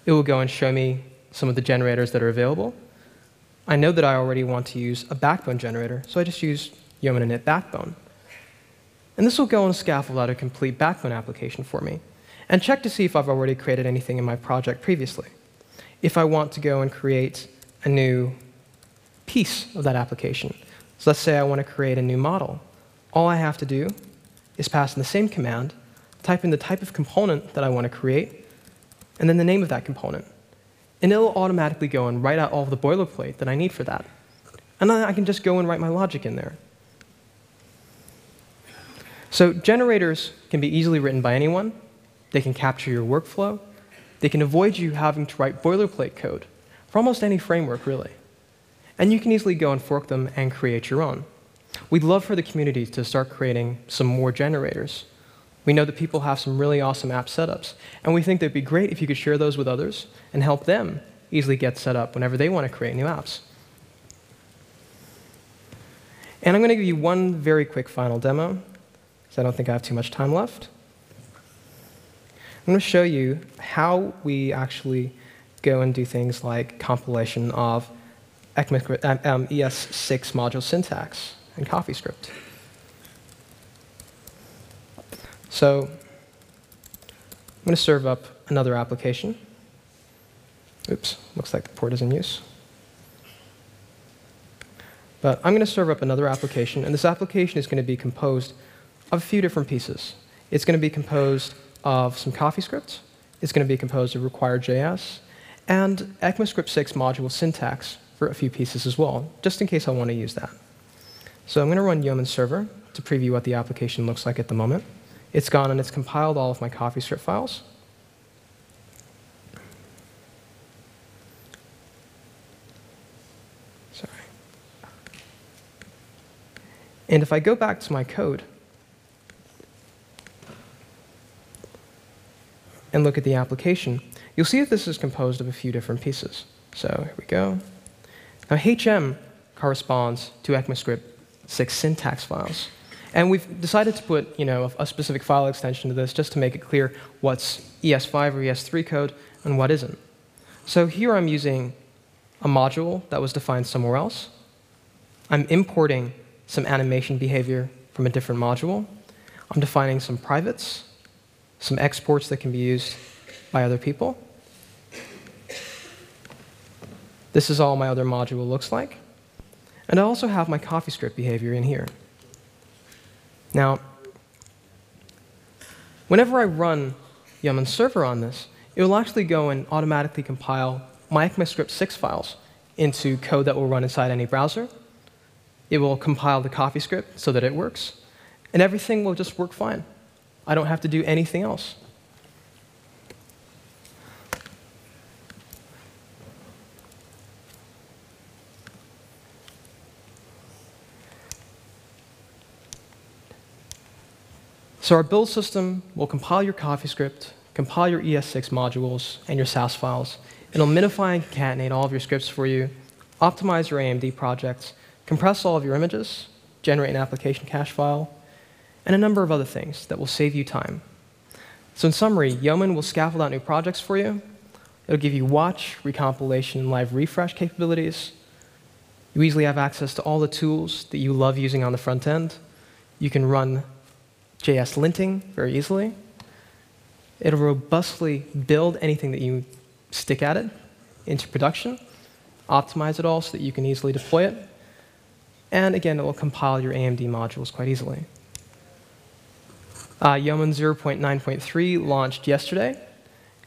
it will go and show me some of the generators that are available. I know that I already want to use a backbone generator, so I just use yeoman init backbone. And this will go and scaffold out a complete backbone application for me and check to see if I've already created anything in my project previously. If I want to go and create a new piece of that application, so let's say I want to create a new model, all I have to do is pass in the same command, type in the type of component that I want to create, and then the name of that component. And it'll automatically go and write out all the boilerplate that I need for that. And then I can just go and write my logic in there. So generators can be easily written by anyone. They can capture your workflow. They can avoid you having to write boilerplate code for almost any framework, really. And you can easily go and fork them and create your own. We'd love for the community to start creating some more generators. We know that people have some really awesome app setups, and we think it'd be great if you could share those with others and help them easily get set up whenever they want to create new apps. And I'm going to give you one very quick final demo, because I don't think I have too much time left. I'm going to show you how we actually go and do things like compilation of ES6 um, module syntax and CoffeeScript. So I'm going to serve up another application. Oops, looks like the port is in use. But I'm going to serve up another application, and this application is going to be composed of a few different pieces. It's going to be composed of some CoffeeScript. It's going to be composed of require.js and ECMAScript 6 module syntax for a few pieces as well, just in case I want to use that. So I'm going to run Yeoman server to preview what the application looks like at the moment. It's gone and it's compiled all of my CoffeeScript files. Sorry. And if I go back to my code and look at the application, you'll see that this is composed of a few different pieces. So here we go. Now HM corresponds to ECMAScript 6 syntax files. And we've decided to put you know, a, a specific file extension to this just to make it clear what's ES5 or ES3 code and what isn't. So here I'm using a module that was defined somewhere else. I'm importing some animation behavior from a different module. I'm defining some privates, some exports that can be used by other people. This is all my other module looks like. And I also have my CoffeeScript behavior in here. Now, whenever I run Yeoman server on this, it will actually go and automatically compile my ECMAScript 6 files into code that will run inside any browser. It will compile the CoffeeScript so that it works, and everything will just work fine. I don't have to do anything else. So our build system will compile your CoffeeScript, compile your ES6 modules and your Sass files. It'll minify and concatenate all of your scripts for you, optimize your AMD projects, compress all of your images, generate an application cache file, and a number of other things that will save you time. So in summary, Yeoman will scaffold out new projects for you. It'll give you watch, recompilation, and live refresh capabilities. You easily have access to all the tools that you love using on the front end. You can run JS linting very easily. It'll robustly build anything that you stick at it into production, optimize it all so that you can easily deploy it. And again, it will compile your AMD modules quite easily. Uh, Yeoman 0.9.3 launched yesterday,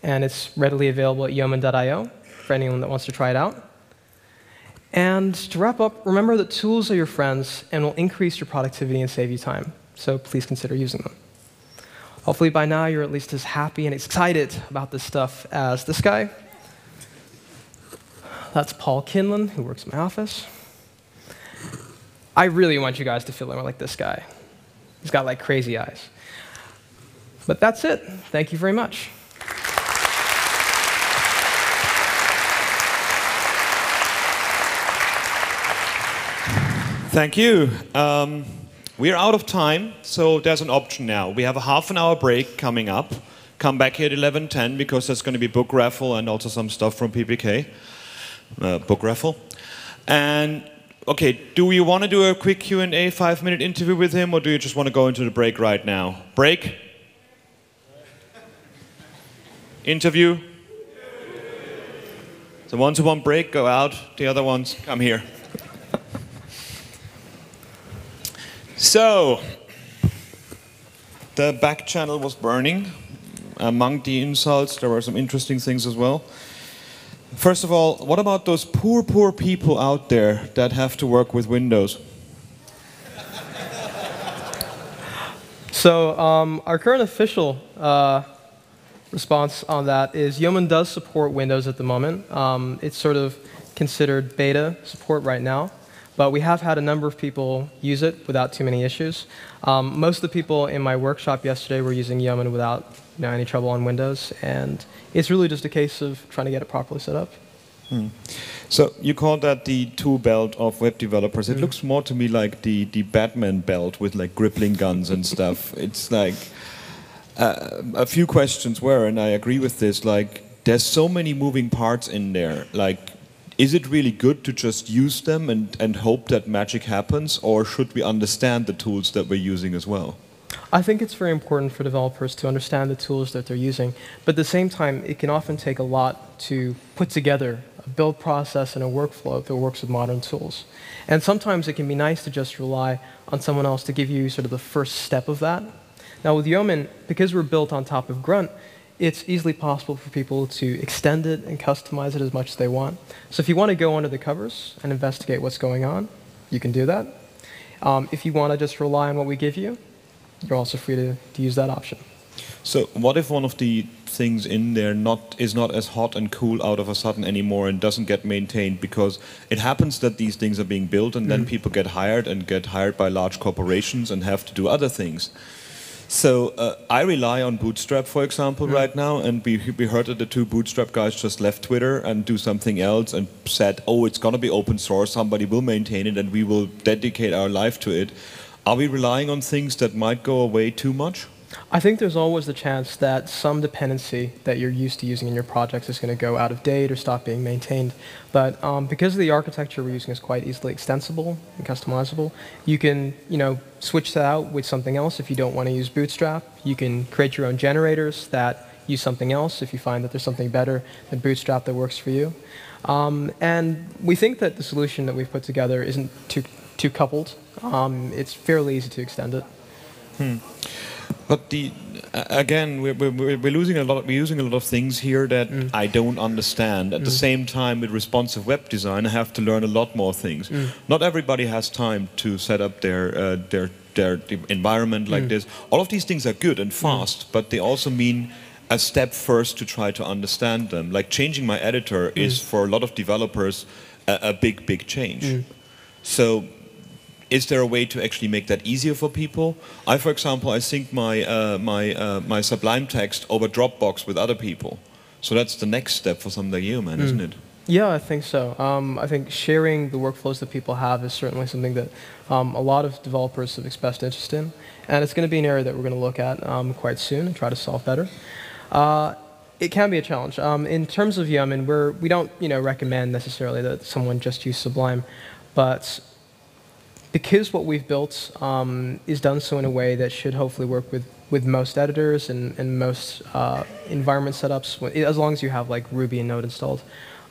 and it's readily available at yeoman.io for anyone that wants to try it out. And to wrap up, remember that tools are your friends and will increase your productivity and save you time so please consider using them. Hopefully by now you're at least as happy and excited about this stuff as this guy. That's Paul Kinlan, who works in my office. I really want you guys to feel more like this guy. He's got like crazy eyes. But that's it. Thank you very much. Thank you. Um, we're out of time, so there's an option now. We have a half an hour break coming up. Come back here at 11.10 because there's going to be book raffle and also some stuff from PPK. Uh, book raffle. And okay, do you want to do a quick Q&A five-minute interview with him, or do you just want to go into the break right now? Break? Interview? The ones who want break, go out. The other ones, come here. So, the back channel was burning. Among the insults, there were some interesting things as well. First of all, what about those poor, poor people out there that have to work with Windows? So um, our current official uh, response on that is Yeoman does support Windows at the moment. Um, it's sort of considered beta support right now, but we have had a number of people use it without too many issues. Um, most of the people in my workshop yesterday were using Yeoman without you know, any trouble on Windows, and it's really just a case of trying to get it properly set up. Hmm. So you call that the tool belt of web developers. It mm. looks more to me like the, the Batman belt with like grippling guns and stuff. [laughs] it's like uh, a few questions were, and I agree with this, like there's so many moving parts in there. Like, is it really good to just use them and, and hope that magic happens, or should we understand the tools that we're using as well? I think it's very important for developers to understand the tools that they're using, but at the same time, it can often take a lot to put together a build process and a workflow that works with modern tools. And sometimes it can be nice to just rely on someone else to give you sort of the first step of that. Now with Yeoman, because we're built on top of Grunt, it's easily possible for people to extend it and customize it as much as they want. So if you want to go under the covers and investigate what's going on, you can do that. Um, if you want to just rely on what we give you, you're also free to, to use that option. So what if one of the things in there not is not as hot and cool out of a sudden anymore and doesn't get maintained because it happens that these things are being built and mm. then people get hired and get hired by large corporations and have to do other things. So uh, I rely on Bootstrap, for example, mm. right now, and we, we heard that the two Bootstrap guys just left Twitter and do something else and said, oh, it's going to be open source, somebody will maintain it, and we will dedicate our life to it. Are we relying on things that might go away too much? I think there's always the chance that some dependency that you're used to using in your projects is going to go out of date or stop being maintained. But um, because the architecture we're using is quite easily extensible and customizable, you can you know switch that out with something else if you don't want to use Bootstrap. You can create your own generators that use something else if you find that there's something better than Bootstrap that works for you. Um, and we think that the solution that we've put together isn't too, too coupled. Um, it's fairly easy to extend it. Hmm. But the again, we're, we're, we're, losing a lot. We're using a lot of things here that mm. I don't understand. At mm. the same time, with responsive web design, I have to learn a lot more things. Mm. Not everybody has time to set up their uh, their their environment like mm. this. All of these things are good and mm. fast, but they also mean a step first to try to understand them. Like changing my editor mm. is for a lot of developers a, a big, big change. So is there a way to actually make that easier for people? I, for example, I sync my, uh, my, uh, my Sublime text over Dropbox with other people. So that's the next step for something like Yeoman, mm. isn't it? Yeah, I think so. Um, I think sharing the workflows that people have is certainly something that um, a lot of developers have expressed interest in. And it's going to be an area that we're going to look at um, quite soon and try to solve better. Uh, it can be a challenge. Um, in terms of Yeoman, we're, we don't you know, recommend necessarily that someone just use Sublime, but because what we've built um, is done so in a way that should hopefully work with, with most editors and, and most uh, environment setups, as long as you have like Ruby and Node installed,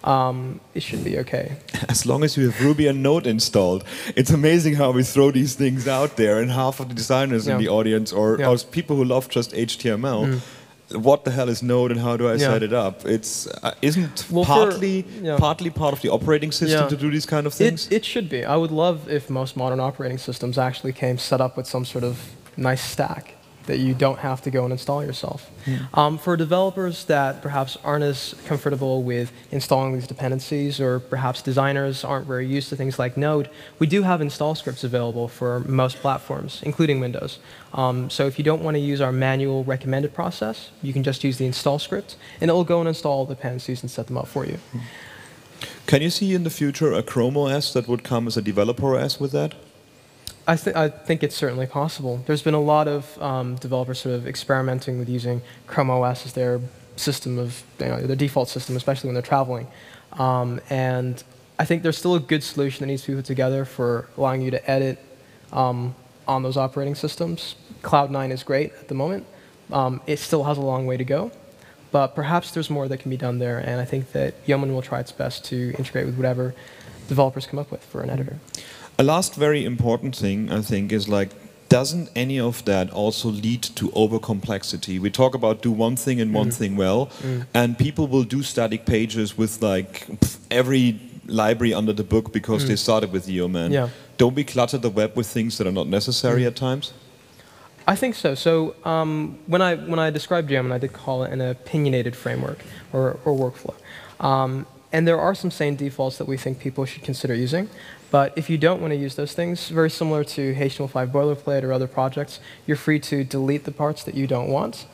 um, it should be okay. [laughs] As long as you have Ruby and Node installed. It's amazing how we throw these things out there and half of the designers yeah. in the audience or, yeah. or, people who love just HTML mm what the hell is Node and how do I yeah. set it up? It's uh, isn't well, partly for, yeah. partly part of the operating system yeah. to do these kind of things. It, it should be. I would love if most modern operating systems actually came set up with some sort of nice stack that you don't have to go and install yourself. Mm. Um, for developers that perhaps aren't as comfortable with installing these dependencies, or perhaps designers aren't very used to things like Node, we do have install scripts available for most platforms, including Windows. Um, so if you don't want to use our manual recommended process, you can just use the install script, and it will go and install all the dependencies and set them up for you. Mm. Can you see in the future a Chrome OS that would come as a developer OS with that? I, th I, think it's certainly possible. There's been a lot of um, developers sort of experimenting with using Chrome OS as their system of, you know, their default system, especially when they're traveling. Um, and I think there's still a good solution that needs to be put together for allowing you to edit um, on those operating systems. Cloud9 is great at the moment. Um, it still has a long way to go, but perhaps there's more that can be done there, and I think that Yeoman will try its best to integrate with whatever developers come up with for an editor. A last very important thing, I think, is like, doesn't any of that also lead to overcomplexity? We talk about do one thing and one Mm. thing well, Mm. and people will do static pages with like pff, every library under the book because they started with Yeoman. Yeah. Don't we clutter the web with things that are not necessary at times? I think so. So um, when I when I described Yeoman, I did call it an opinionated framework or, or workflow. Um, and there are some sane defaults that we think people should consider using. But if you don't want to use those things, very similar to HTML5 boilerplate or other projects, you're free to delete the parts that you don't want.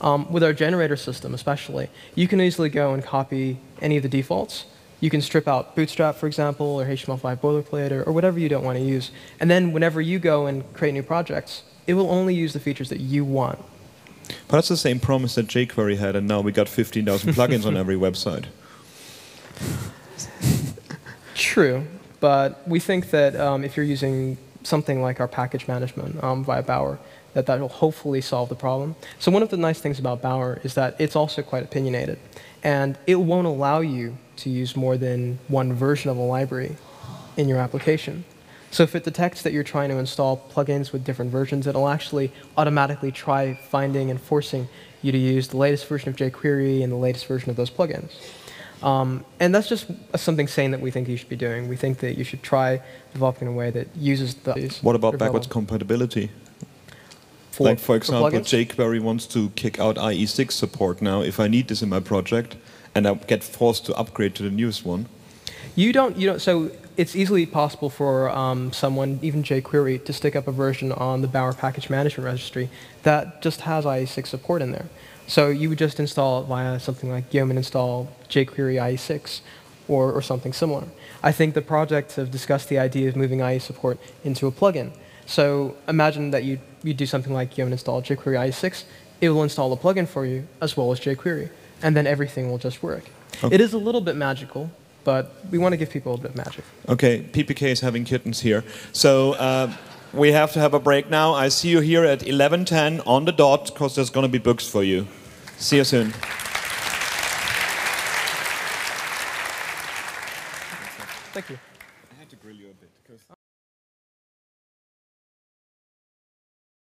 Um, with our generator system, especially, you can easily go and copy any of the defaults. You can strip out Bootstrap, for example, or HTML5 boilerplate, or, or whatever you don't want to use. And then whenever you go and create new projects, it will only use the features that you want. But that's the same promise that jQuery had, and now we got 15,000 plugins on [laughs] every website. True, but we think that um, if you're using something like our package management um, via Bower, that that will hopefully solve the problem. So one of the nice things about Bower is that it's also quite opinionated, and it won't allow you to use more than one version of a library in your application. So if it detects that you're trying to install plugins with different versions, it'll actually automatically try finding and forcing you to use the latest version of jQuery and the latest version of those plugins. Um, and that's just something sane that we think you should be doing. We think that you should try developing in a way that uses the. What about backwards compatibility? For, like, for example, plugins? jQuery wants to kick out IE6 support now. If I need this in my project, and I get forced to upgrade to the newest one, You don't, you don't, so it's easily possible for um, someone, even jQuery, to stick up a version on the Bower Package Management Registry that just has IE6 support in there. So you would just install it via something like Yeoman install jQuery IE6 or, or something similar. I think the project have discussed the idea of moving IE support into a plugin. So imagine that you, you do something like you install jQuery IE6, it will install the plugin for you as well as jQuery, and then everything will just work. Okay. It is a little bit magical, but we want to give people a bit of magic. Okay, PPK is having kittens here. So uh, we have to have a break now. I see you here at 11:10 on the dot because there's going to be books for you. See you soon. Thank you.